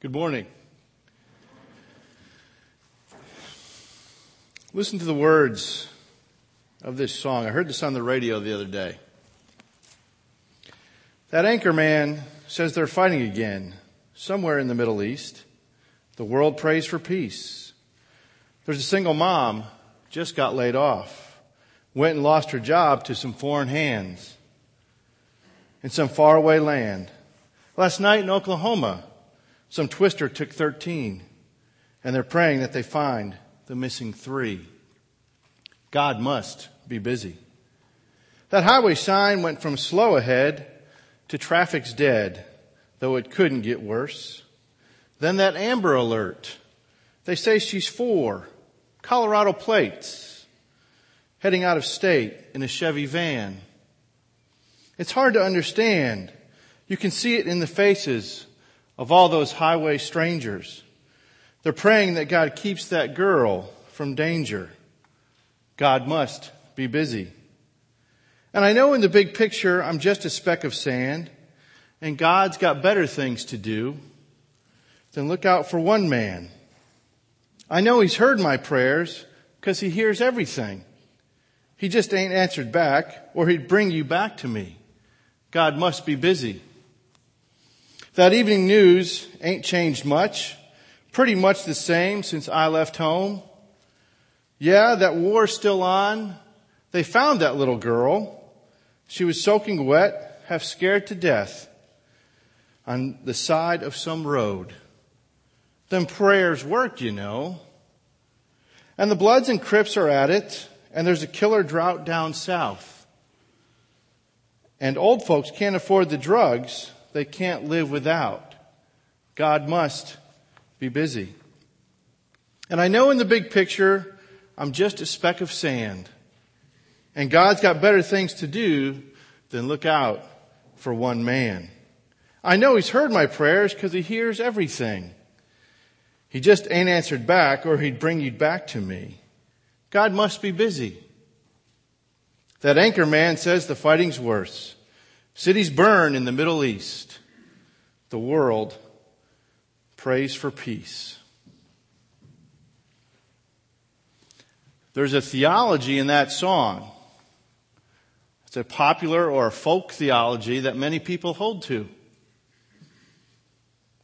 Good morning. Listen to the words of this song. I heard this on the radio the other day. That anchor man says they're fighting again somewhere in the Middle East. The world prays for peace. There's a single mom just got laid off, went and lost her job to some foreign hands in some faraway land. Last night in Oklahoma, some twister took 13 and they're praying that they find the missing three. God must be busy. That highway sign went from slow ahead to traffic's dead, though it couldn't get worse. Then that Amber Alert. They say she's four, Colorado plates, heading out of state in a Chevy van. It's hard to understand. You can see it in the faces of all those highway strangers. They're praying that God keeps that girl from danger. God must be busy. And I know in the big picture, I'm just a speck of sand, and God's got better things to do than look out for one man. I know He's heard my prayers because He hears everything. He just ain't answered back, or He'd bring you back to me. God must be busy. That evening news ain't changed much. Pretty much the same since I left home. Yeah, that war's still on. They found that little girl. She was soaking wet, half scared to death on the side of some road. Them prayers work, you know. And the Bloods and Crips are at it, and there's a killer drought down south. And old folks can't afford the drugs, they can't live without. God must be busy. And I know in the big picture, I'm just a speck of sand. And God's got better things to do than look out for one man. I know He's heard my prayers because He hears everything. He just ain't answered back or He'd bring you back to me. God must be busy. That anchor man says the fighting's worse. Cities burn in the Middle East. The world prays for peace. There's a theology in that song. It's a popular or a folk theology that many people hold to.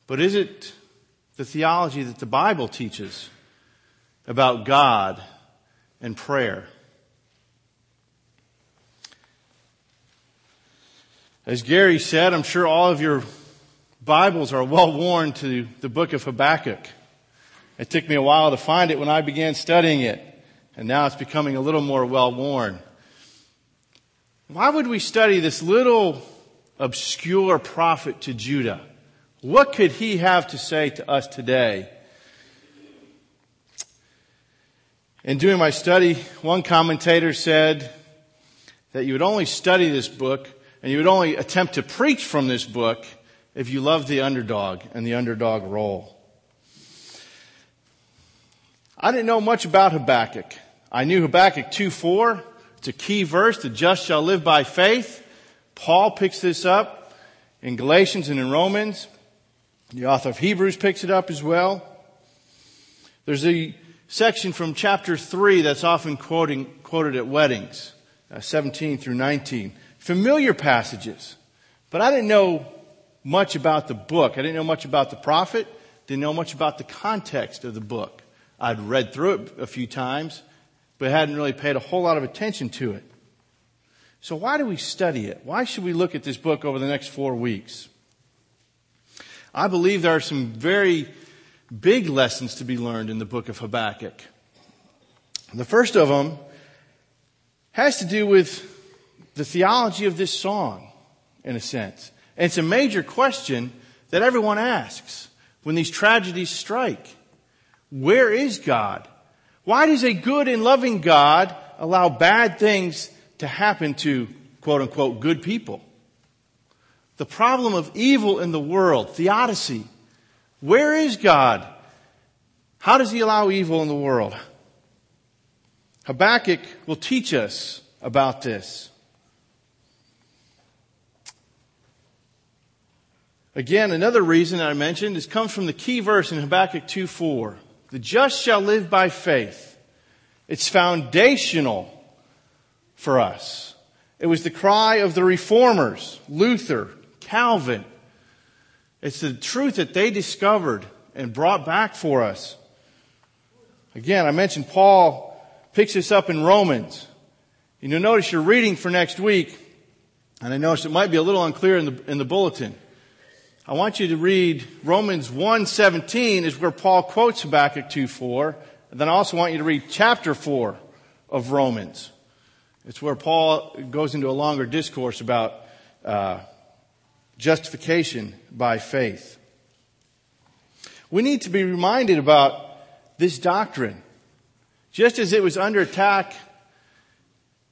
But is it the theology that the Bible teaches about God and prayer? As Gary said, I'm sure all of your Bibles are well worn to the book of Habakkuk. It took me a while to find it when I began studying it, and now it's becoming a little more well worn. Why would we study this little obscure prophet to Judah? What could he have to say to us today? In doing my study, one commentator said that you would only study this book and you would only attempt to preach from this book if you love the underdog and the underdog role. I didn't know much about Habakkuk. I knew Habakkuk 2-4. It's a key verse. The just shall live by faith. Paul picks this up in Galatians and in Romans. The author of Hebrews picks it up as well. There's a section from chapter 3 that's often quoting, quoted at weddings, uh, 17 through 19 familiar passages. But I didn't know much about the book. I didn't know much about the prophet. Didn't know much about the context of the book. I'd read through it a few times, but hadn't really paid a whole lot of attention to it. So why do we study it? Why should we look at this book over the next four weeks? I believe there are some very big lessons to be learned in the book of Habakkuk. The first of them has to do with the theology of this song, in a sense. And it's a major question that everyone asks when these tragedies strike. Where is God? Why does a good and loving God allow bad things to happen to quote unquote good people? The problem of evil in the world, theodicy. Where is God? How does he allow evil in the world? Habakkuk will teach us about this. Again, another reason I mentioned is comes from the key verse in Habakkuk 2:4. The just shall live by faith. It's foundational for us. It was the cry of the reformers, Luther, Calvin. It's the truth that they discovered and brought back for us. Again, I mentioned Paul picks this up in Romans. And you'll notice you're reading for next week, and I notice it might be a little unclear in the, in the bulletin. I want you to read Romans 1:17 is where Paul quotes Habakkuk 2:4, and then I also want you to read chapter 4 of Romans. It's where Paul goes into a longer discourse about uh, justification by faith. We need to be reminded about this doctrine. Just as it was under attack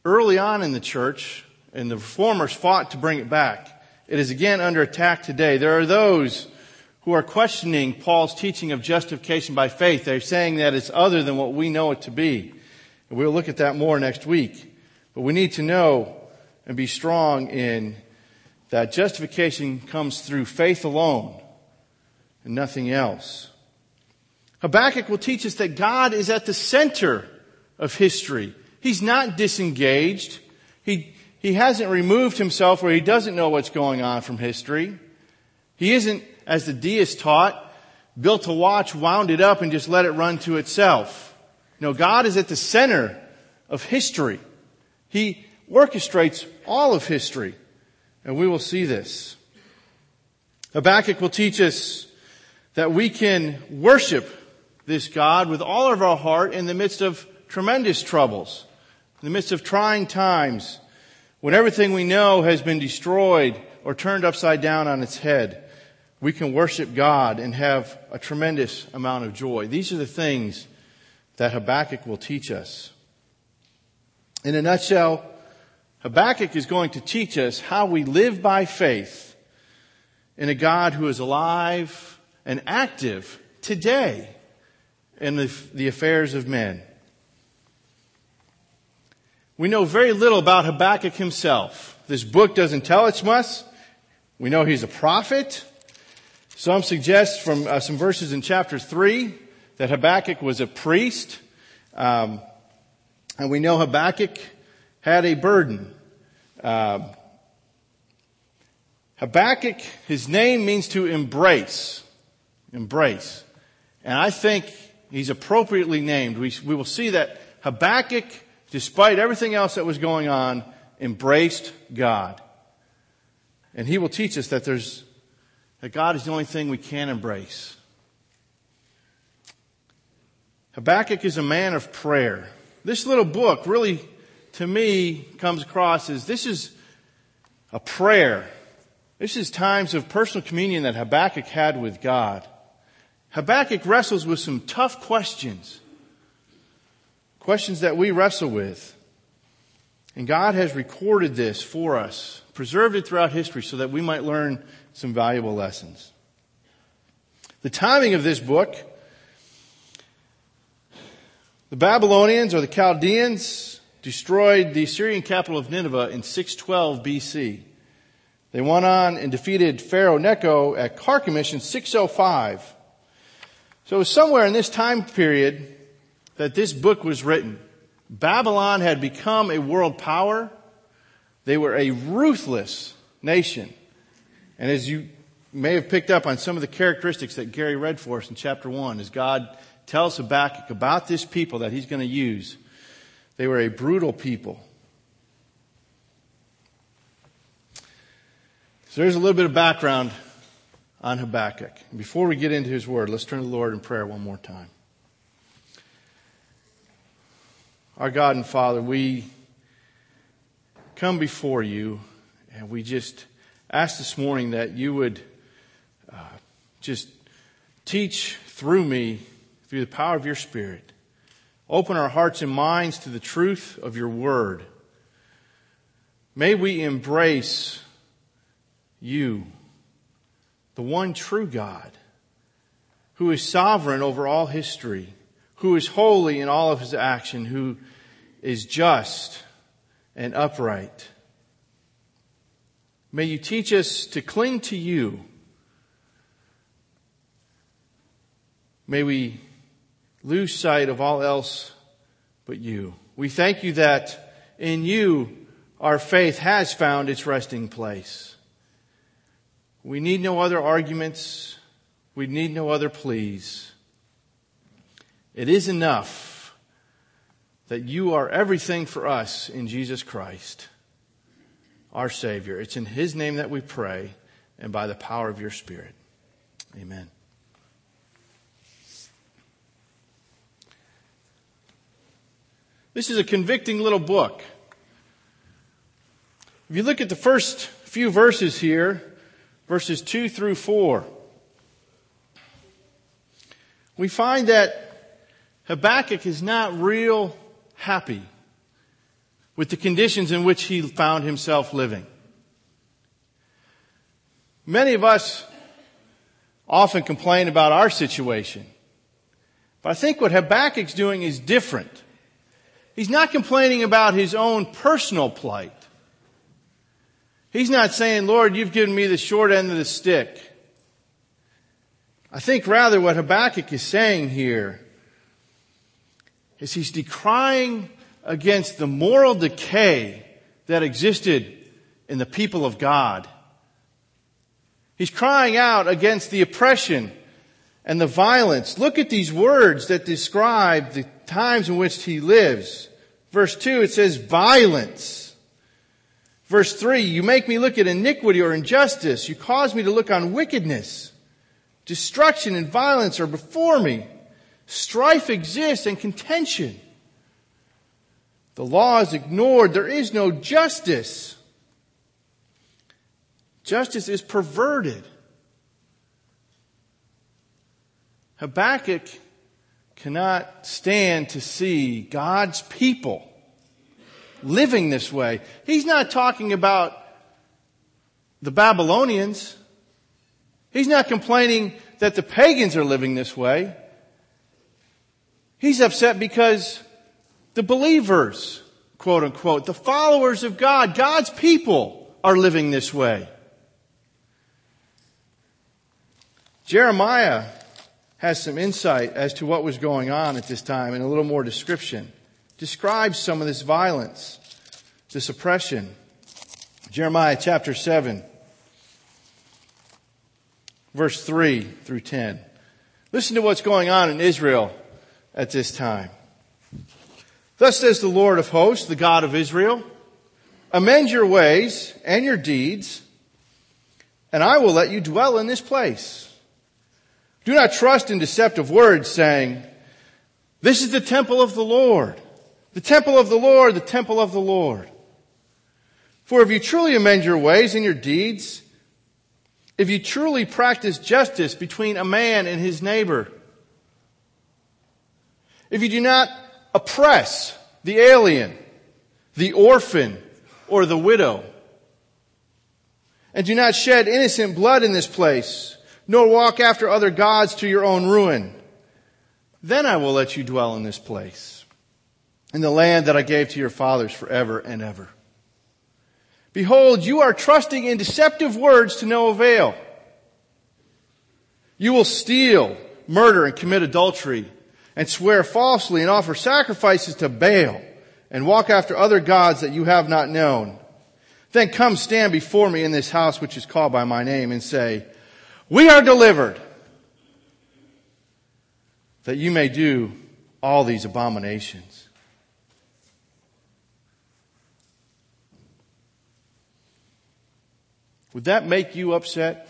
early on in the church, and the reformers fought to bring it back, it is again under attack today. There are those who are questioning Paul's teaching of justification by faith. They're saying that it's other than what we know it to be. And we'll look at that more next week. But we need to know and be strong in that justification comes through faith alone and nothing else. Habakkuk will teach us that God is at the center of history. He's not disengaged. He, he hasn't removed himself where he doesn't know what's going on from history. He isn't, as the deist taught, built a watch, wound it up, and just let it run to itself. No, God is at the center of history. He orchestrates all of history. And we will see this. Habakkuk will teach us that we can worship this God with all of our heart in the midst of tremendous troubles, in the midst of trying times, when everything we know has been destroyed or turned upside down on its head. We can worship God and have a tremendous amount of joy. These are the things that Habakkuk will teach us. In a nutshell, Habakkuk is going to teach us how we live by faith in a God who is alive and active today in the, the affairs of men. We know very little about Habakkuk himself. This book doesn't tell us much. We know he's a prophet. Some suggest from uh, some verses in chapter 3 that Habakkuk was a priest. Um, and we know Habakkuk had a burden. Uh, Habakkuk, his name means to embrace. Embrace. And I think he's appropriately named. We, we will see that Habakkuk, despite everything else that was going on, embraced God. And he will teach us that there's, that God is the only thing we can embrace. Habakkuk is a man of prayer. This little book really, to me, comes across as this is a prayer. This is times of personal communion that Habakkuk had with God. Habakkuk wrestles with some tough questions. Questions that we wrestle with. And God has recorded this for us, preserved it throughout history so that we might learn some valuable lessons. The timing of this book the Babylonians or the Chaldeans destroyed the Assyrian capital of Nineveh in 612 BC. They went on and defeated Pharaoh Necho at Carchemish in 605. So somewhere in this time period that this book was written. Babylon had become a world power. They were a ruthless nation. And as you may have picked up on some of the characteristics that Gary read for us in chapter one, as God tells Habakkuk about this people that he's going to use. They were a brutal people. So there's a little bit of background on Habakkuk. Before we get into his word, let's turn to the Lord in prayer one more time. Our God and Father, we come before you and we just ask this morning that you would uh, just teach through me through the power of your Spirit. Open our hearts and minds to the truth of your word. May we embrace you, the one true God, who is sovereign over all history, who is holy in all of his action, who is just and upright. May you teach us to cling to you. May we lose sight of all else but you. We thank you that in you our faith has found its resting place. We need no other arguments. We need no other pleas. It is enough that you are everything for us in Jesus Christ, our Savior. It's in His name that we pray and by the power of your Spirit. Amen. This is a convicting little book. If you look at the first few verses here, verses 2 through 4, we find that Habakkuk is not real happy with the conditions in which he found himself living. Many of us often complain about our situation. But I think what Habakkuk's doing is different. He's not complaining about his own personal plight. He's not saying, Lord, you've given me the short end of the stick. I think rather what Habakkuk is saying here is he's decrying against the moral decay that existed in the people of God. He's crying out against the oppression and the violence. Look at these words that describe the times in which he lives. Verse 2, it says violence. Verse 3, you make me look at iniquity or injustice. You cause me to look on wickedness. Destruction and violence are before me. Strife exists and contention. The law is ignored. There is no justice. Justice is perverted. Habakkuk cannot stand to see God's people living this way. He's not talking about the Babylonians. He's not complaining that the pagans are living this way. He's upset because the believers, quote unquote, the followers of God, God's people are living this way. Jeremiah has some insight as to what was going on at this time and a little more description. Describes some of this violence, this oppression. Jeremiah chapter 7, verse 3 through 10. Listen to what's going on in Israel at this time. Thus says the Lord of hosts, the God of Israel, amend your ways and your deeds, and I will let you dwell in this place. Do not trust in deceptive words saying, this is the temple of the Lord. The temple of the Lord, the temple of the Lord. For if you truly amend your ways and your deeds, if you truly practice justice between a man and his neighbor, if you do not oppress the alien, the orphan, or the widow, and do not shed innocent blood in this place, nor walk after other gods to your own ruin. Then I will let you dwell in this place, in the land that I gave to your fathers forever and ever. Behold, you are trusting in deceptive words to no avail. You will steal, murder, and commit adultery, and swear falsely and offer sacrifices to Baal, and walk after other gods that you have not known. Then come stand before me in this house which is called by my name and say, we are delivered that you may do all these abominations. Would that make you upset?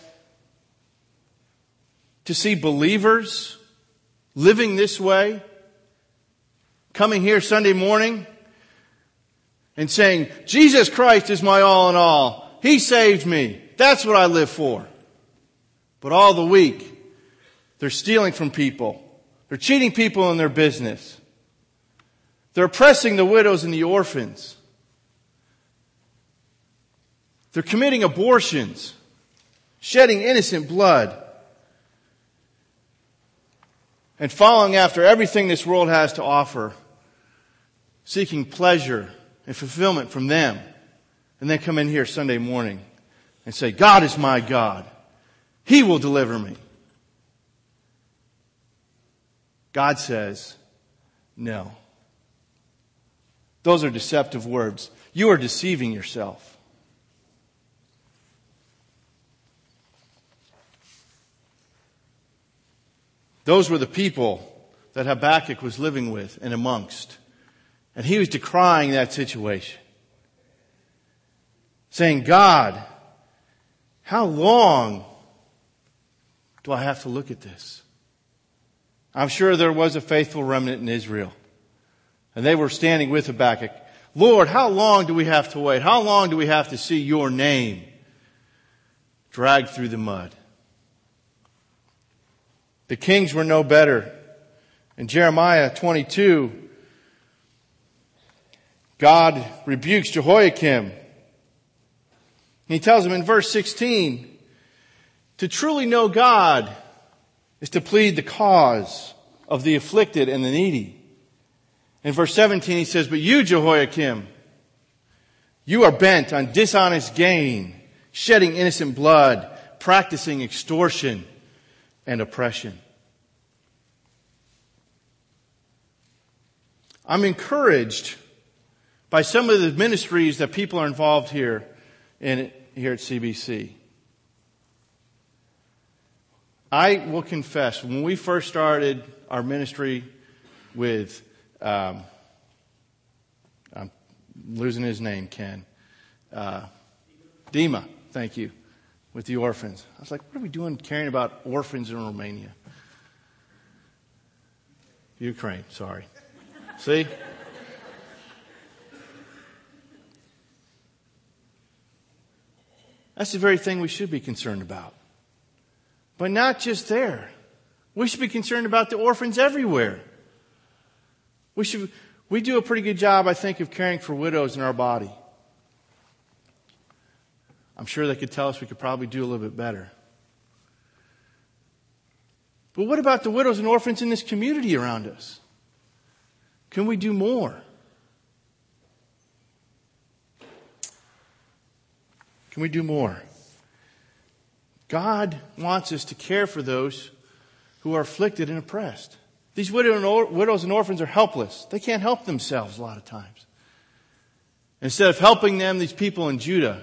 To see believers living this way? Coming here Sunday morning and saying, Jesus Christ is my all in all. He saved me. That's what I live for. But all the week, they're stealing from people. They're cheating people in their business. They're oppressing the widows and the orphans. They're committing abortions, shedding innocent blood, and following after everything this world has to offer, seeking pleasure and fulfillment from them, and then come in here Sunday morning and say, God is my God. He will deliver me. God says, no. Those are deceptive words. You are deceiving yourself. Those were the people that Habakkuk was living with and amongst. And he was decrying that situation. Saying, God, how long do I have to look at this? I'm sure there was a faithful remnant in Israel. And they were standing with Habakkuk. Lord, how long do we have to wait? How long do we have to see your name dragged through the mud? The kings were no better. In Jeremiah 22, God rebukes Jehoiakim. He tells him in verse 16, to truly know God is to plead the cause of the afflicted and the needy. In verse 17 he says, but you, Jehoiakim, you are bent on dishonest gain, shedding innocent blood, practicing extortion and oppression. I'm encouraged by some of the ministries that people are involved here in, here at CBC. I will confess, when we first started our ministry with, um, I'm losing his name, Ken, uh, Dima, thank you, with the orphans. I was like, what are we doing caring about orphans in Romania? Ukraine, sorry. See? That's the very thing we should be concerned about. But not just there. We should be concerned about the orphans everywhere. We should, we do a pretty good job, I think, of caring for widows in our body. I'm sure they could tell us we could probably do a little bit better. But what about the widows and orphans in this community around us? Can we do more? Can we do more? God wants us to care for those who are afflicted and oppressed. These widows and orphans are helpless. They can't help themselves a lot of times. Instead of helping them, these people in Judah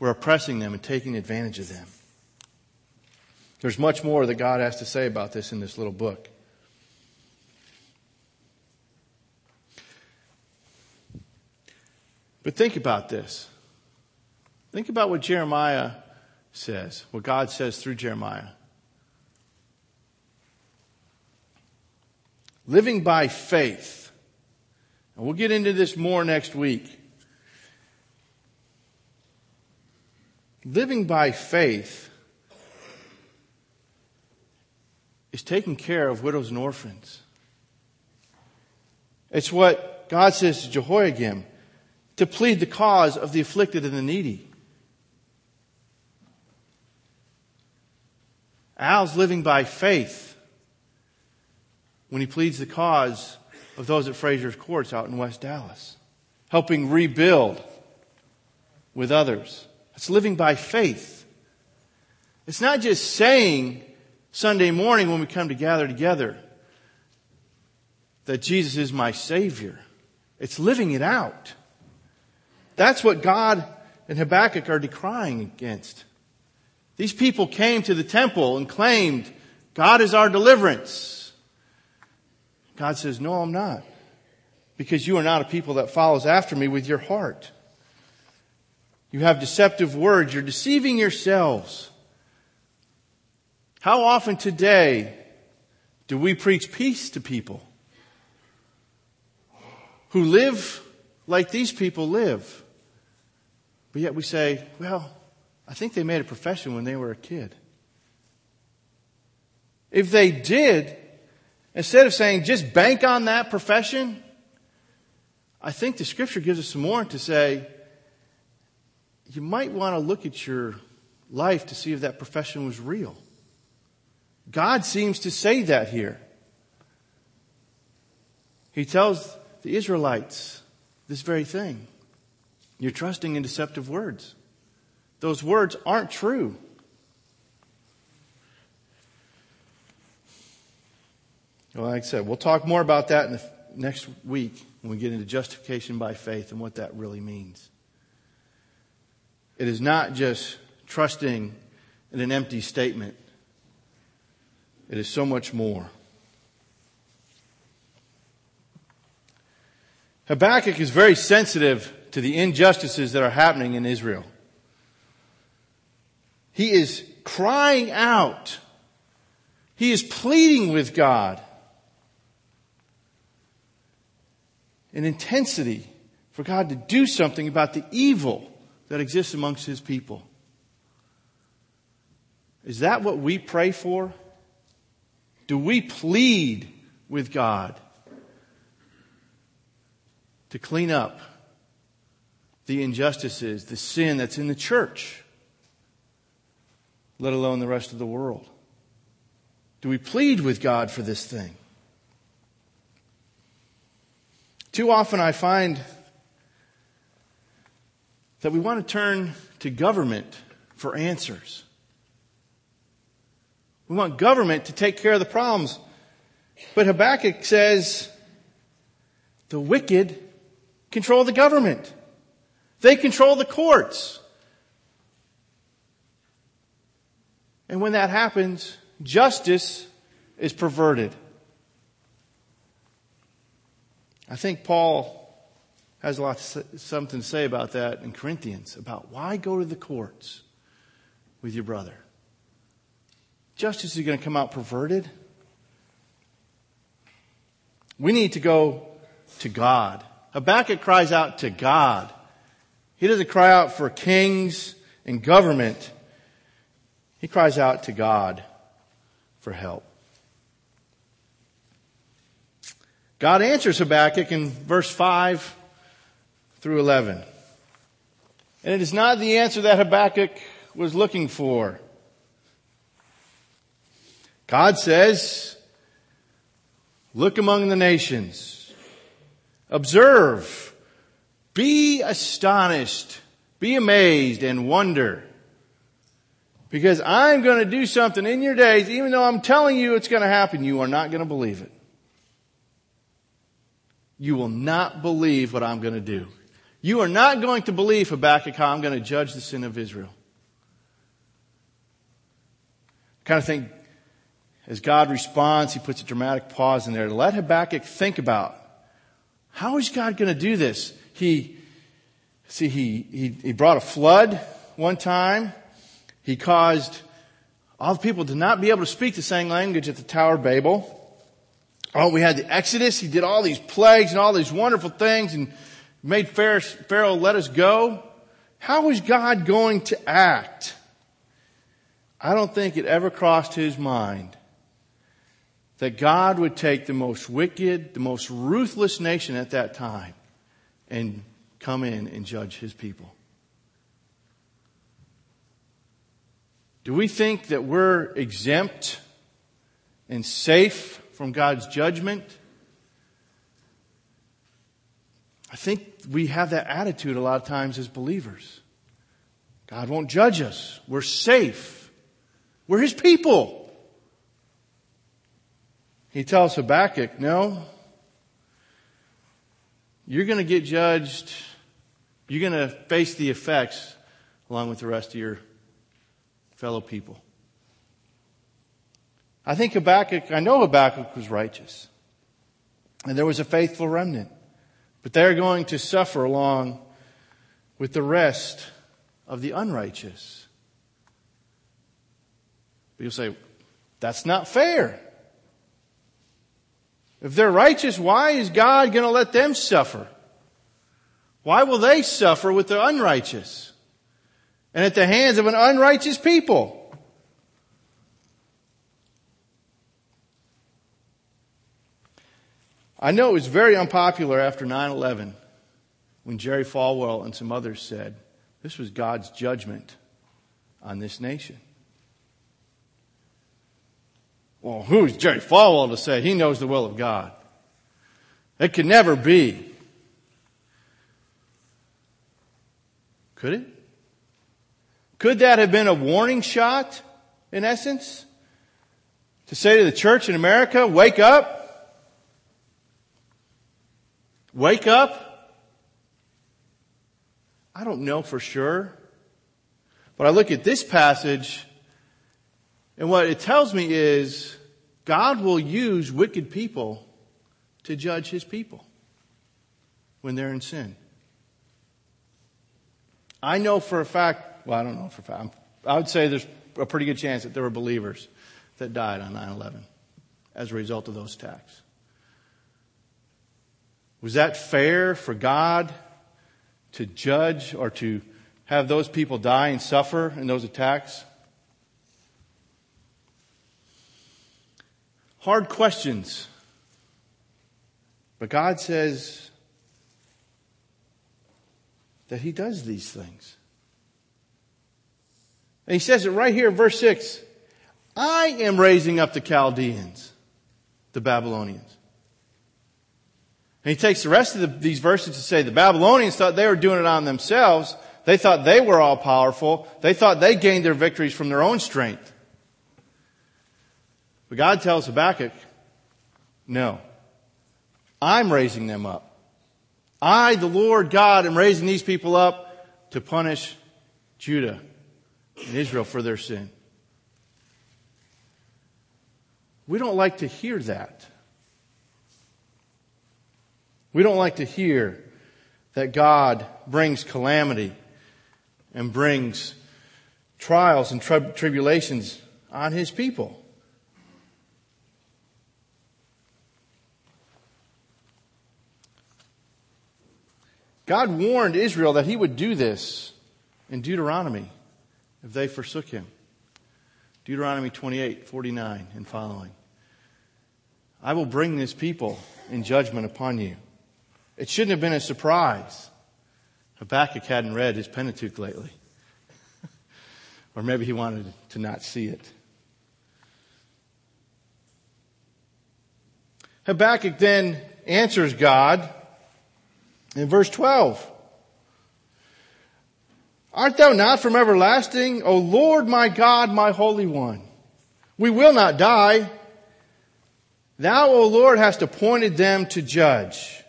were oppressing them and taking advantage of them. There's much more that God has to say about this in this little book. But think about this. Think about what Jeremiah says, what God says through Jeremiah. Living by faith. And we'll get into this more next week. Living by faith is taking care of widows and orphans. It's what God says to Jehoiakim to plead the cause of the afflicted and the needy. Al's living by faith when he pleads the cause of those at Frazier's Courts out in West Dallas, helping rebuild with others. It's living by faith. It's not just saying Sunday morning when we come to gather together that Jesus is my Savior. It's living it out. That's what God and Habakkuk are decrying against. These people came to the temple and claimed, God is our deliverance. God says, no, I'm not. Because you are not a people that follows after me with your heart. You have deceptive words. You're deceiving yourselves. How often today do we preach peace to people who live like these people live? But yet we say, well, I think they made a profession when they were a kid. If they did, instead of saying just bank on that profession, I think the scripture gives us some more to say, you might want to look at your life to see if that profession was real. God seems to say that here. He tells the Israelites this very thing. You're trusting in deceptive words. Those words aren't true. Well, like I said, we'll talk more about that in the next week when we get into justification by faith and what that really means. It is not just trusting in an empty statement. It is so much more. Habakkuk is very sensitive to the injustices that are happening in Israel. He is crying out. He is pleading with God in intensity for God to do something about the evil that exists amongst His people. Is that what we pray for? Do we plead with God to clean up the injustices, the sin that's in the church, let alone the rest of the world? Do we plead with God for this thing? Too often I find that we want to turn to government for answers. We want government to take care of the problems. But Habakkuk says the wicked control the government. They control the courts. And when that happens, justice is perverted. I think Paul has a lot to, something to say about that in Corinthians about why go to the courts with your brother. Justice is going to come out perverted. We need to go to God. Habakkuk cries out to God. He doesn't cry out for kings and government. He cries out to God for help. God answers Habakkuk in verse 5 through 11. And it is not the answer that Habakkuk was looking for. God says, look among the nations, observe, be astonished, be amazed and wonder. Because I'm going to do something in your days, even though I'm telling you it's going to happen, you are not going to believe it. You will not believe what I'm going to do. You are not going to believe Habakkuk how I'm going to judge the sin of Israel. I kind of think as God responds, he puts a dramatic pause in there to let Habakkuk think about how is God going to do this? He, see, he, he, he brought a flood one time. He caused all the people to not be able to speak the same language at the Tower of Babel. Oh, we had the Exodus. He did all these plagues and all these wonderful things and made Pharaoh let us go. How is God going to act? I don't think it ever crossed his mind that God would take the most wicked, the most ruthless nation at that time and come in and judge his people. Do we think that we're exempt and safe from God's judgment. I think we have that attitude a lot of times as believers. God won't judge us. We're safe. We're His people. He tells Habakkuk, no, you're going to get judged. You're going to face the effects along with the rest of your fellow people. I think Habakkuk, I know Habakkuk was righteous. And there was a faithful remnant. But they're going to suffer along with the rest of the unrighteous. But you'll say, that's not fair. If they're righteous, why is God going to let them suffer? Why will they suffer with the unrighteous? And at the hands of an unrighteous people? I know it was very unpopular after 9-11 when Jerry Falwell and some others said this was God's judgment on this nation. Well, who's Jerry Falwell to say he knows the will of God? It could never be. Could it? Could that have been a warning shot, in essence? To say to the church in America, wake up, Wake up? I don't know for sure. But I look at this passage and what it tells me is God will use wicked people to judge his people when they're in sin. I know for a fact, well, I don't know for a fact, I would say there's a pretty good chance that there were believers that died on 9-11 as a result of those attacks. Was that fair for God to judge or to have those people die and suffer in those attacks? Hard questions. But God says that He does these things. And He says it right here, in verse 6. I am raising up the Chaldeans, the Babylonians. And he takes the rest of the, these verses to say the Babylonians thought they were doing it on themselves. They thought they were all powerful. They thought they gained their victories from their own strength. But God tells Habakkuk, no. I'm raising them up. I, the Lord God, am raising these people up to punish Judah and Israel for their sin. We don't like to hear that. We don't like to hear that God brings calamity and brings trials and tri- tribulations on His people. God warned Israel that He would do this in Deuteronomy if they forsook Him. Deuteronomy 28, 49 and following. I will bring this people in judgment upon you. It shouldn't have been a surprise. Habakkuk hadn't read his Pentateuch lately. or maybe he wanted to not see it. Habakkuk then answers God in verse 12. Art thou not from everlasting, O Lord my God, my Holy One? We will not die. Thou, O Lord, hast appointed them to judge.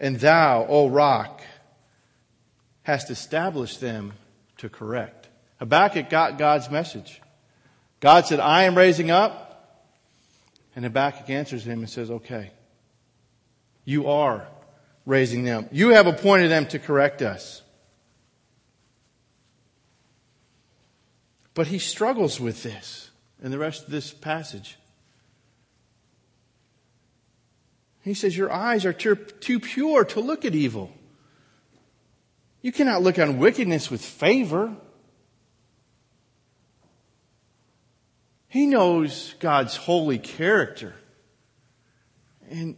And thou, O rock, hast established them to correct. Habakkuk got God's message. God said, I am raising up. And Habakkuk answers him and says, okay, you are raising them. You have appointed them to correct us. But he struggles with this in the rest of this passage. He says, Your eyes are too, pure to look at evil. You cannot look on wickedness with favor. He knows God's holy character. And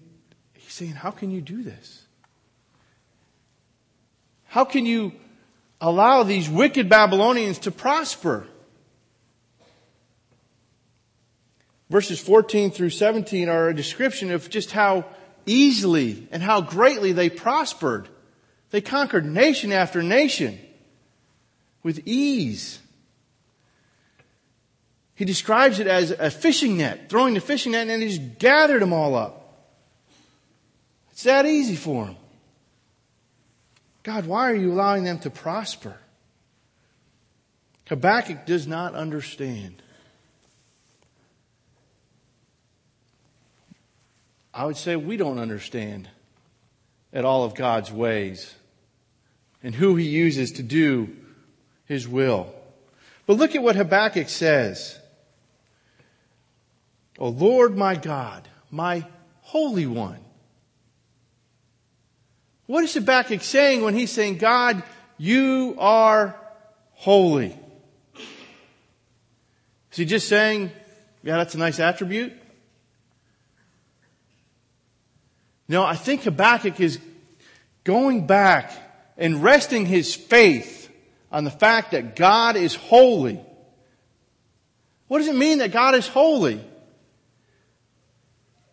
he's saying, How can you do this? How can you allow these wicked Babylonians to prosper? Verses 14 through 17 are a description of just how easily and how greatly they prospered. They conquered nation after nation with ease. He describes it as a fishing net, throwing the fishing net and then just gathered them all up. It's that easy for him. God, why are you allowing them to prosper? Habakkuk does not understand. I would say we don't understand at all of God's ways and who he uses to do his will. But look at what Habakkuk says. O Lord my God, my Holy One. What is Habakkuk saying when he's saying, God, you are holy? Is he just saying, yeah, that's a nice attribute? No, I think Habakkuk is going back and resting his faith on the fact that God is holy. What does it mean that God is holy?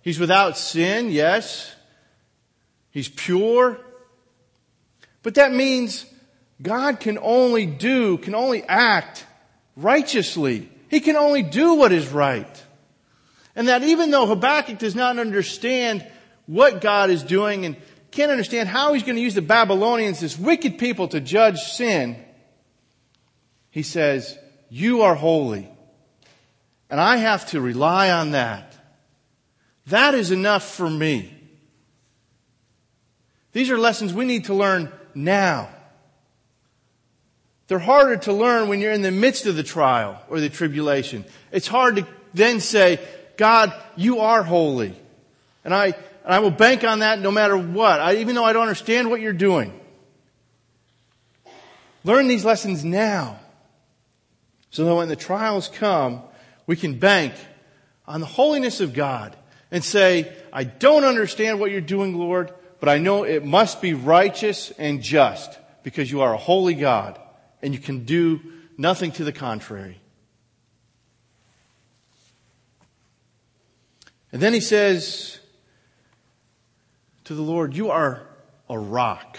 He's without sin, yes. He's pure. But that means God can only do, can only act righteously. He can only do what is right. And that even though Habakkuk does not understand what God is doing and can't understand how he's going to use the Babylonians, this wicked people, to judge sin. He says, you are holy. And I have to rely on that. That is enough for me. These are lessons we need to learn now. They're harder to learn when you're in the midst of the trial or the tribulation. It's hard to then say, God, you are holy. And I, and I will bank on that no matter what, I, even though I don't understand what you're doing. Learn these lessons now. So that when the trials come, we can bank on the holiness of God and say, I don't understand what you're doing, Lord, but I know it must be righteous and just because you are a holy God and you can do nothing to the contrary. And then he says to the Lord, You are a rock.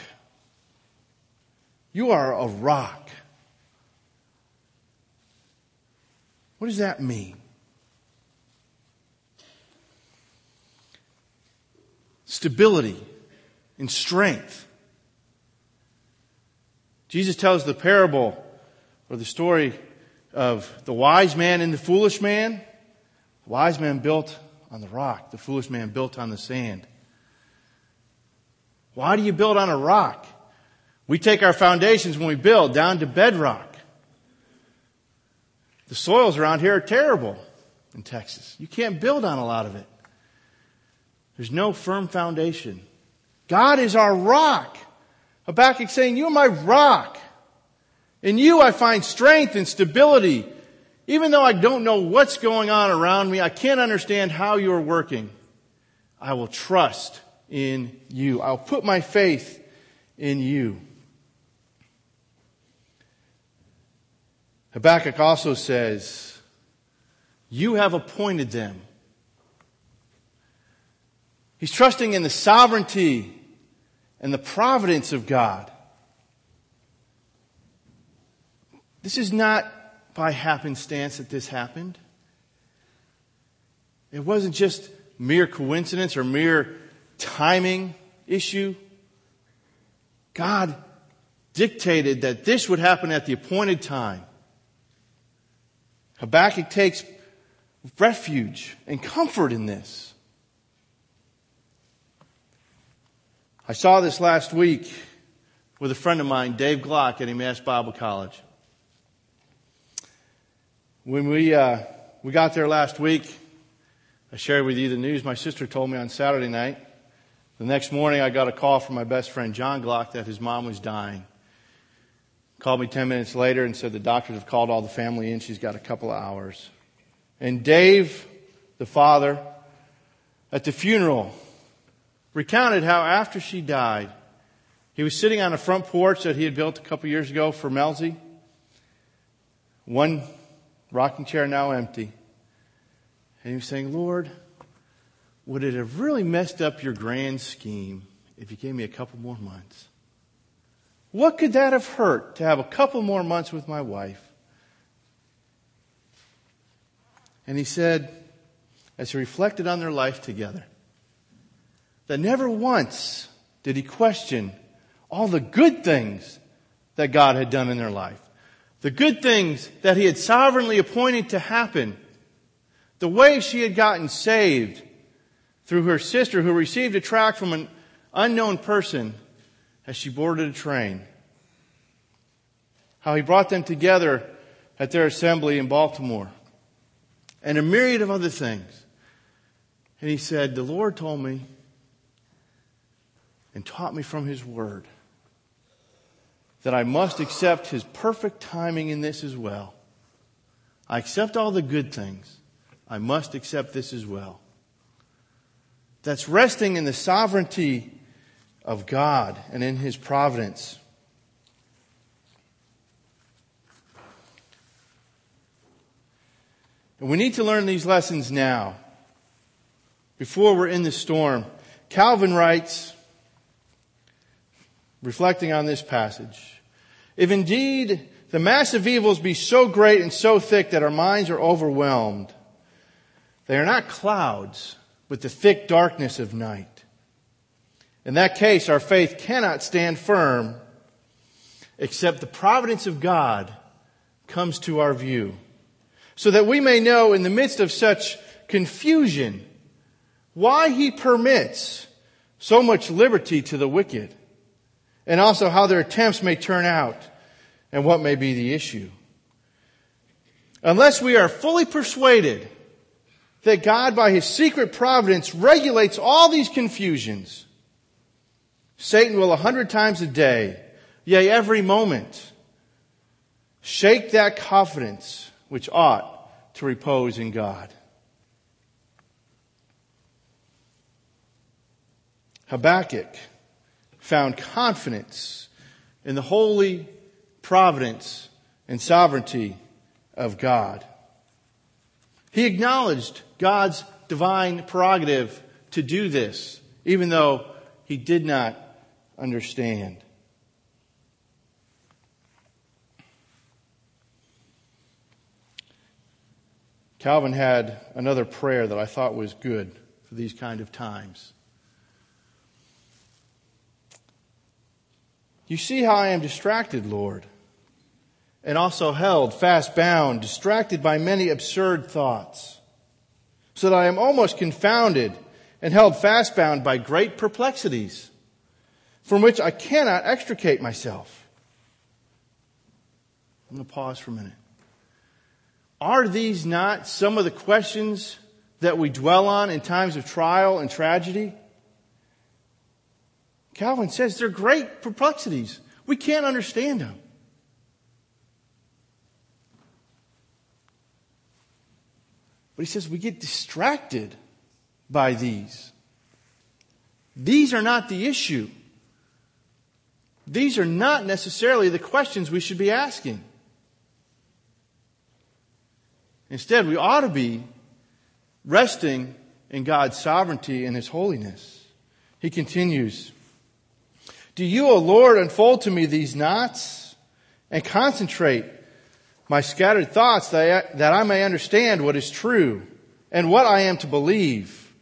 You are a rock. What does that mean? Stability and strength. Jesus tells the parable or the story of the wise man and the foolish man. The wise man built on the rock. The foolish man built on the sand. Why do you build on a rock? We take our foundations when we build down to bedrock. The soils around here are terrible in Texas. You can't build on a lot of it. There's no firm foundation. God is our rock. Habakkuk saying, you are my rock. In you I find strength and stability. Even though I don't know what's going on around me, I can't understand how you're working. I will trust in you. I'll put my faith in you. Habakkuk also says, you have appointed them. He's trusting in the sovereignty and the providence of God. This is not by happenstance that this happened. It wasn't just mere coincidence or mere timing issue. God dictated that this would happen at the appointed time. Habakkuk takes refuge and comfort in this. I saw this last week with a friend of mine, Dave Glock at Emmaus Bible College. When we, uh, we got there last week, I shared with you the news my sister told me on Saturday night. The next morning I got a call from my best friend John Glock that his mom was dying. Called me 10 minutes later and said the doctors have called all the family in. She's got a couple of hours. And Dave, the father, at the funeral, recounted how after she died, he was sitting on a front porch that he had built a couple years ago for Melzy. One rocking chair now empty. And he was saying, Lord, would it have really messed up your grand scheme if you gave me a couple more months? What could that have hurt to have a couple more months with my wife? And he said, as he reflected on their life together, that never once did he question all the good things that God had done in their life. The good things that he had sovereignly appointed to happen. The way she had gotten saved through her sister who received a tract from an unknown person as she boarded a train. How he brought them together at their assembly in Baltimore. And a myriad of other things. And he said, the Lord told me and taught me from his word that I must accept his perfect timing in this as well. I accept all the good things. I must accept this as well. That's resting in the sovereignty of God and in His providence. And we need to learn these lessons now, before we're in the storm. Calvin writes, reflecting on this passage, if indeed the massive evils be so great and so thick that our minds are overwhelmed, they are not clouds, but the thick darkness of night. In that case, our faith cannot stand firm except the providence of God comes to our view. So that we may know in the midst of such confusion why he permits so much liberty to the wicked and also how their attempts may turn out and what may be the issue. Unless we are fully persuaded that God by his secret providence regulates all these confusions, Satan will a hundred times a day, yea, every moment, shake that confidence which ought to repose in God. Habakkuk found confidence in the holy providence and sovereignty of God. He acknowledged God's divine prerogative to do this, even though he did not understand. Calvin had another prayer that I thought was good for these kind of times. You see how I am distracted, Lord, and also held fast bound, distracted by many absurd thoughts, so that I am almost confounded and held fast bound by great perplexities, from which I cannot extricate myself. I'm going to pause for a minute. Are these not some of the questions that we dwell on in times of trial and tragedy? Calvin says they're great perplexities. We can't understand them. But he says we get distracted by these. These are not the issue. These are not necessarily the questions we should be asking. Instead, we ought to be resting in God's sovereignty and His holiness. He continues, Do you, O Lord, unfold to me these knots and concentrate my scattered thoughts that I, that I may understand what is true and what I am to believe.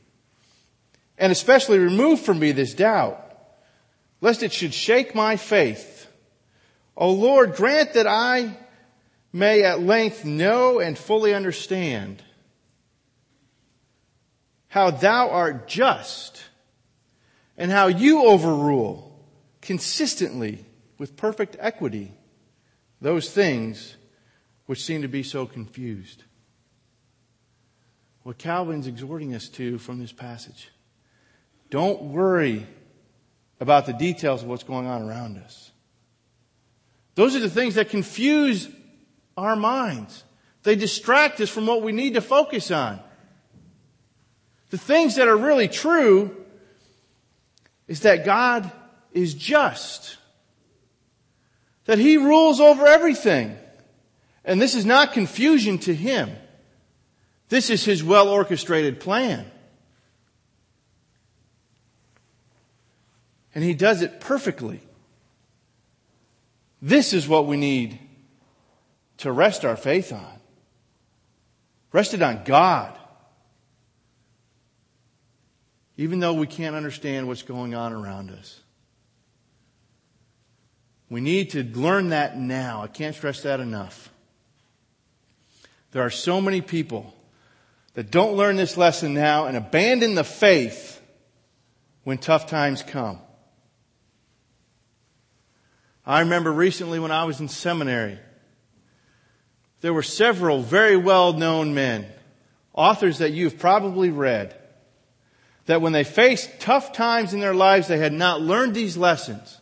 And especially remove from me this doubt, lest it should shake my faith. O Lord, grant that I may at length know and fully understand how thou art just and how you overrule consistently with perfect equity those things which seem to be so confused. What Calvin's exhorting us to from this passage. Don't worry about the details of what's going on around us. Those are the things that confuse our minds. They distract us from what we need to focus on. The things that are really true is that God is just. That He rules over everything. And this is not confusion to Him. This is His well orchestrated plan. And He does it perfectly. This is what we need to rest our faith on. Rested on God. Even though we can't understand what's going on around us. We need to learn that now. I can't stress that enough. There are so many people that don't learn this lesson now and abandon the faith when tough times come. I remember recently when I was in seminary, there were several very well known men, authors that you've probably read, that when they faced tough times in their lives, they had not learned these lessons.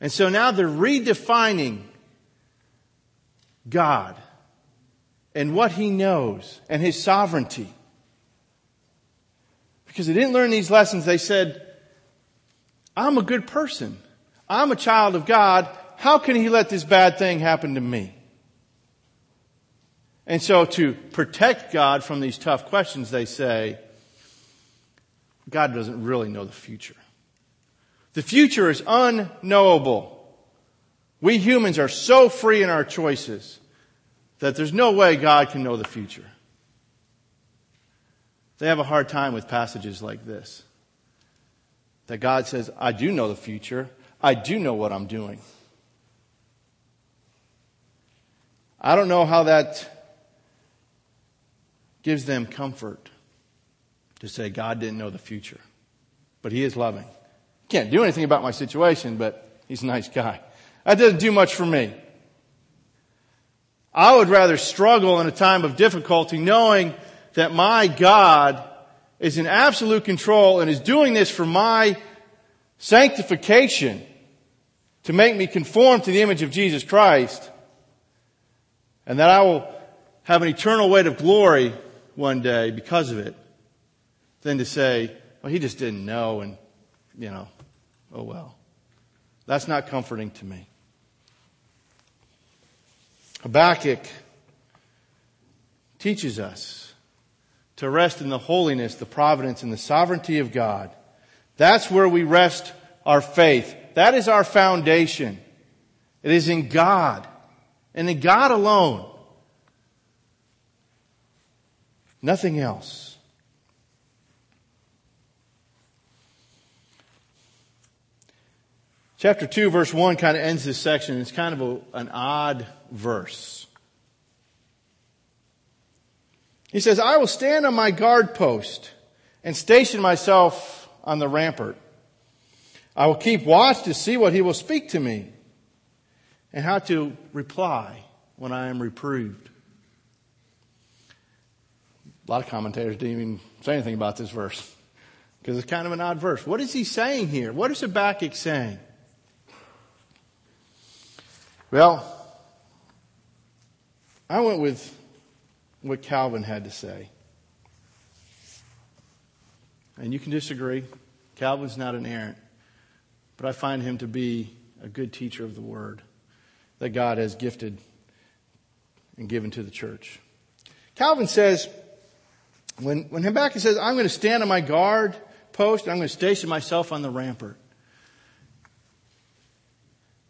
And so now they're redefining God and what He knows and His sovereignty. Because they didn't learn these lessons, they said, I'm a good person. I'm a child of God. How can he let this bad thing happen to me? And so to protect God from these tough questions, they say, God doesn't really know the future. The future is unknowable. We humans are so free in our choices that there's no way God can know the future. They have a hard time with passages like this. that God says, I do know the future. I do know what I'm doing. I don't know how that gives them comfort to say God didn't know the future, but He is loving. Can't do anything about my situation, but He's a nice guy. That doesn't do much for me. I would rather struggle in a time of difficulty knowing that my God is in absolute control and is doing this for my sanctification to make me conform to the image of Jesus Christ and that I will have an eternal weight of glory one day because of it than to say, well, he just didn't know and, you know, oh well. That's not comforting to me. Habakkuk teaches us to rest in the holiness, the providence, and the sovereignty of God. That's where we rest our faith. That is our foundation. It is in God and in God alone. Nothing else. Chapter 2 verse 1 kind of ends this section. It's kind of a, an odd verse. He says, I will stand on my guard post and station myself on the rampart. I will keep watch to see what he will speak to me and how to reply when I am reproved. A lot of commentators didn't even say anything about this verse because it's kind of an odd verse. What is he saying here? What is Habakkuk saying? Well, I went with what Calvin had to say. And you can disagree. Calvin's not an errant. But I find him to be a good teacher of the word that God has gifted and given to the church. Calvin says, when, when Habakkuk says, I'm going to stand on my guard post, I'm going to station myself on the rampart.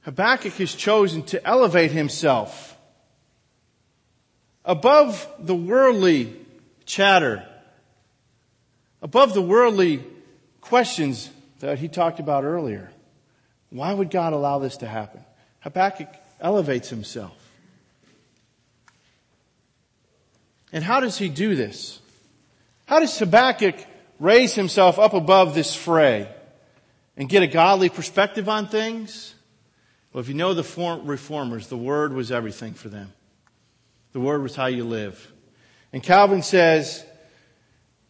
Habakkuk has chosen to elevate himself above the worldly chatter, above the worldly questions that he talked about earlier. Why would God allow this to happen? Habakkuk elevates himself. And how does he do this? How does Habakkuk raise himself up above this fray and get a godly perspective on things? Well, if you know the reformers, the word was everything for them. The word was how you live. And Calvin says,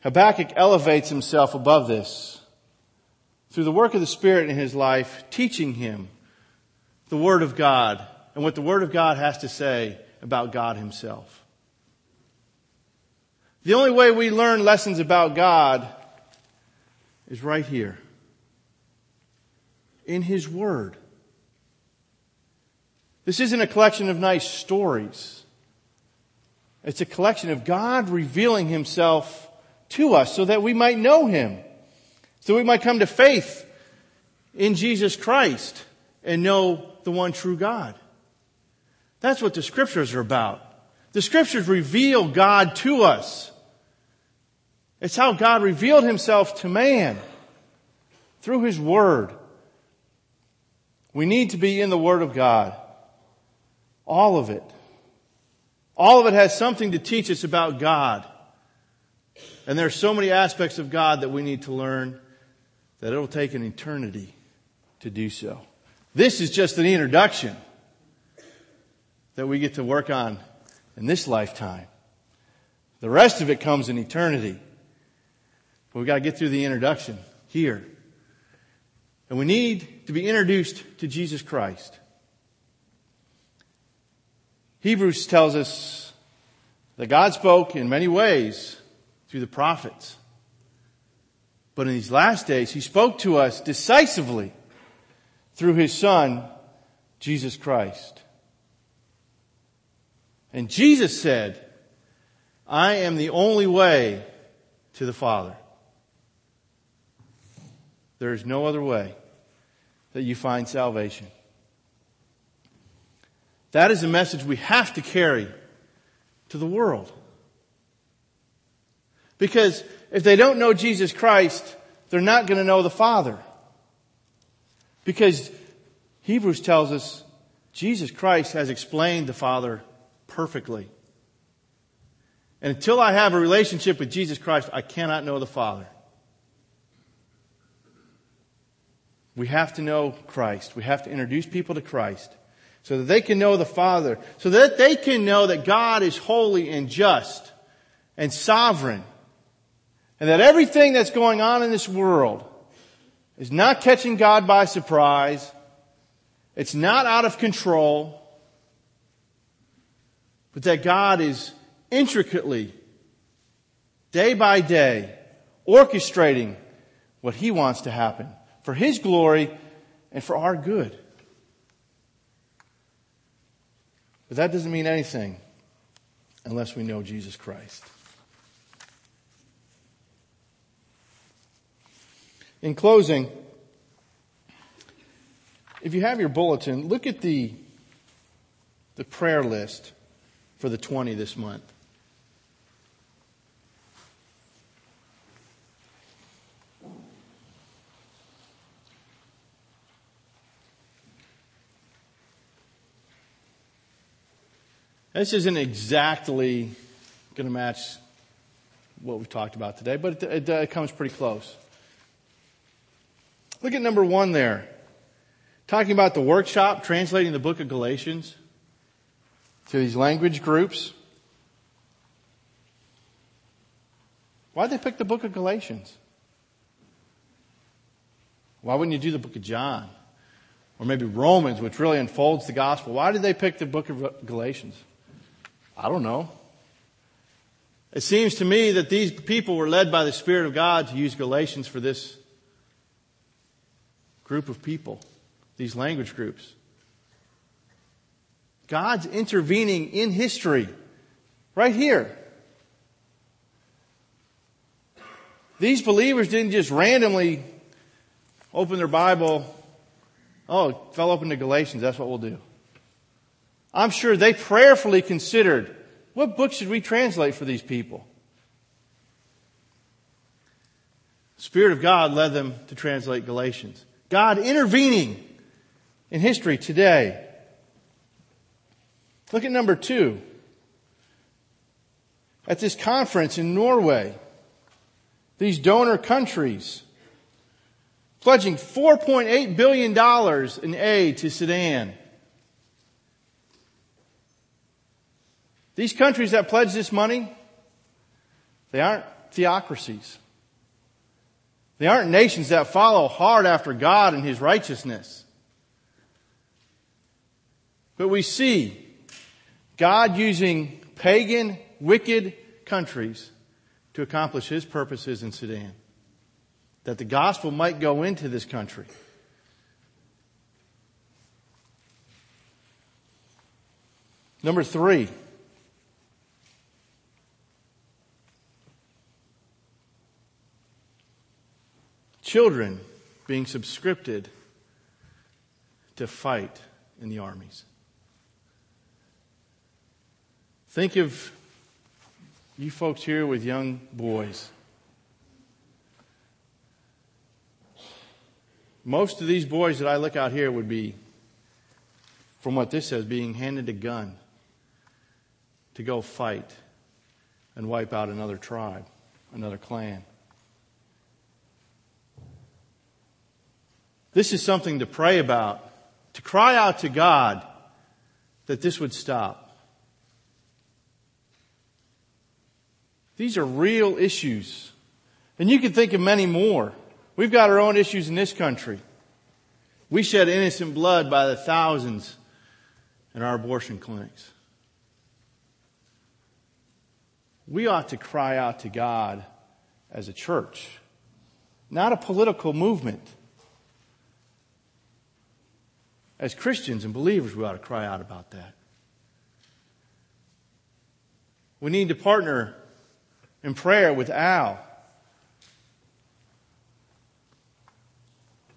Habakkuk elevates himself above this through the work of the Spirit in his life, teaching him the Word of God and what the Word of God has to say about God himself. The only way we learn lessons about God is right here. In His Word. This isn't a collection of nice stories. It's a collection of God revealing himself to us so that we might know him. So we might come to faith in Jesus Christ and know the one true God. That's what the scriptures are about. The scriptures reveal God to us. It's how God revealed himself to man through his word. We need to be in the word of God. All of it. All of it has something to teach us about God. And there are so many aspects of God that we need to learn that it'll take an eternity to do so. This is just an introduction that we get to work on in this lifetime. The rest of it comes in eternity. But we've got to get through the introduction here. And we need to be introduced to Jesus Christ. Hebrews tells us that God spoke in many ways through the prophets. But in these last days, He spoke to us decisively through His Son, Jesus Christ. And Jesus said, I am the only way to the Father. There is no other way that you find salvation. That is a message we have to carry to the world. Because if they don't know Jesus Christ, they're not going to know the Father. Because Hebrews tells us Jesus Christ has explained the Father perfectly. And until I have a relationship with Jesus Christ, I cannot know the Father. We have to know Christ. We have to introduce people to Christ so that they can know the Father, so that they can know that God is holy and just and sovereign, and that everything that's going on in this world is not catching God by surprise. It's not out of control, but that God is intricately, day by day, orchestrating what He wants to happen for His glory and for our good. But that doesn't mean anything unless we know Jesus Christ. In closing, if you have your bulletin, look at the, the prayer list for the 20 this month. This isn't exactly going to match what we've talked about today, but it, it, it comes pretty close. Look at number one there. Talking about the workshop, translating the book of Galatians to these language groups. Why'd they pick the book of Galatians? Why wouldn't you do the book of John? Or maybe Romans, which really unfolds the gospel. Why did they pick the book of Galatians? I don't know. It seems to me that these people were led by the Spirit of God to use Galatians for this group of people, these language groups. God's intervening in history right here. These believers didn't just randomly open their Bible. Oh, it fell open to Galatians. That's what we'll do. I'm sure they prayerfully considered what book should we translate for these people? The Spirit of God led them to translate Galatians. God intervening in history today. Look at number two. At this conference in Norway, these donor countries pledging $4.8 billion in aid to Sudan. These countries that pledge this money, they aren't theocracies. They aren't nations that follow hard after God and His righteousness. But we see God using pagan, wicked countries to accomplish His purposes in Sudan. That the gospel might go into this country. Number three, children being subscripted to fight in the armies. Think of you folks here with young boys. Most of these boys that I look out here would be, from what this says, being handed a gun to go fight and wipe out another tribe, another clan. This is something to pray about, to cry out to God that this would stop. These are real issues. And you can think of many more. We've got our own issues in this country. We shed innocent blood by the thousands in our abortion clinics. We ought to cry out to God as a church, not a political movement. As Christians and believers, we ought to cry out about that. We need to partner in prayer with Al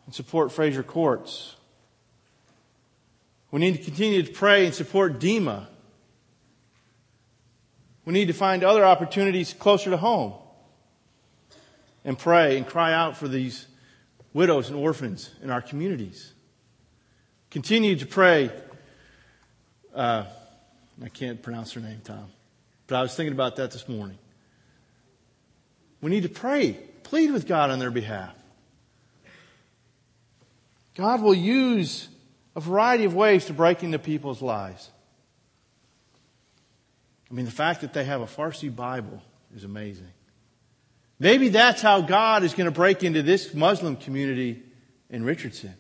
and support Frazier Courts. We need to continue to pray and support Dima. We need to find other opportunities closer to home and pray and cry out for these widows and orphans in our communities. Continue to pray. Uh, I can't pronounce her name, Tom, but I was thinking about that this morning. We need to pray, plead with God on their behalf. God will use a variety of ways to break into people's lives. I mean, the fact that they have a Farsi Bible is amazing. Maybe that's how God is going to break into this Muslim community in Richardson.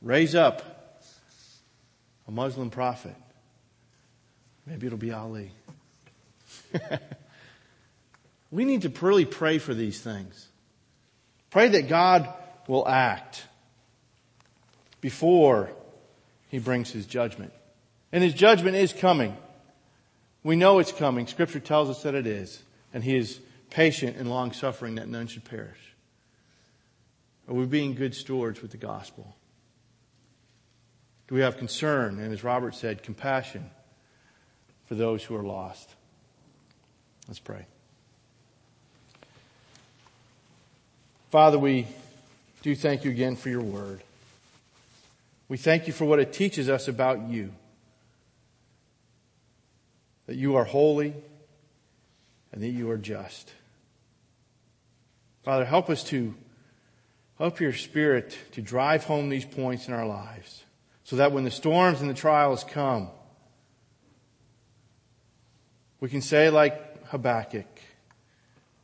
Raise up a Muslim prophet. Maybe it'll be Ali. we need to really pray for these things. Pray that God will act before he brings his judgment. And his judgment is coming. We know it's coming. Scripture tells us that it is. And he is patient and long suffering that none should perish. Are we being good stewards with the gospel? Do we have concern and, as Robert said, compassion for those who are lost? Let's pray. Father, we do thank you again for your word. We thank you for what it teaches us about you. That you are holy and that you are just. Father, help us to help your spirit to drive home these points in our lives so that when the storms and the trials come, we can say like Habakkuk,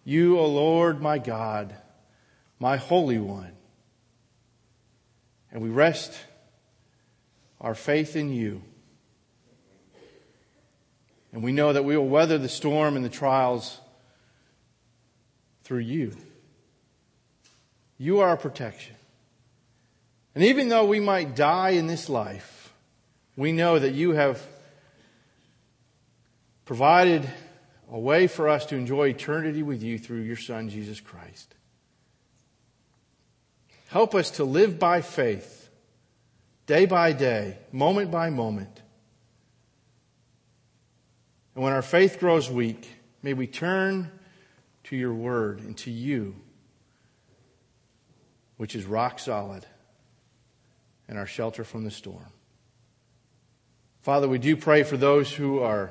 you, O Lord, my God, my Holy One. And we rest our faith in you. And we know that we will weather the storm and the trials through you. You are our protection. And even though we might die in this life, we know that you have provided a way for us to enjoy eternity with you through your Son, Jesus Christ. Help us to live by faith, day by day, moment by moment. And when our faith grows weak, may we turn to your word and to you which is rock solid and our shelter from the storm. Father, we do pray for those who are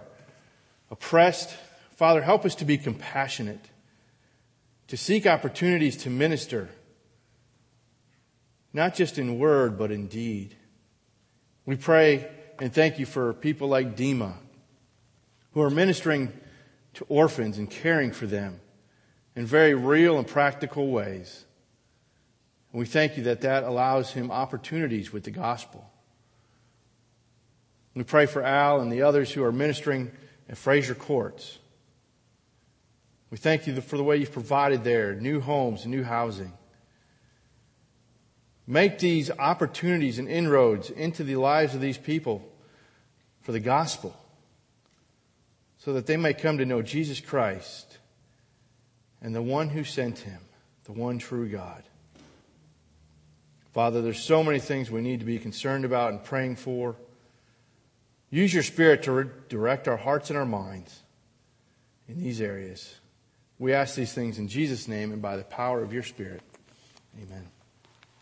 oppressed. Father, help us to be compassionate, to seek opportunities to minister, not just in word, but in deed. We pray and thank you for people like Dima who are ministering to orphans and caring for them in very real and practical ways. And we thank you that that allows him opportunities with the gospel. We pray for Al and the others who are ministering at Frazier Courts. We thank you for the way you've provided there, new homes new housing. Make these opportunities and inroads into the lives of these people for the gospel so that they may come to know Jesus Christ and the one who sent him, the one true God. Father, there's so many things we need to be concerned about and praying for. Use your Spirit to re- direct our hearts and our minds in these areas. We ask these things in Jesus' name and by the power of your Spirit. Amen.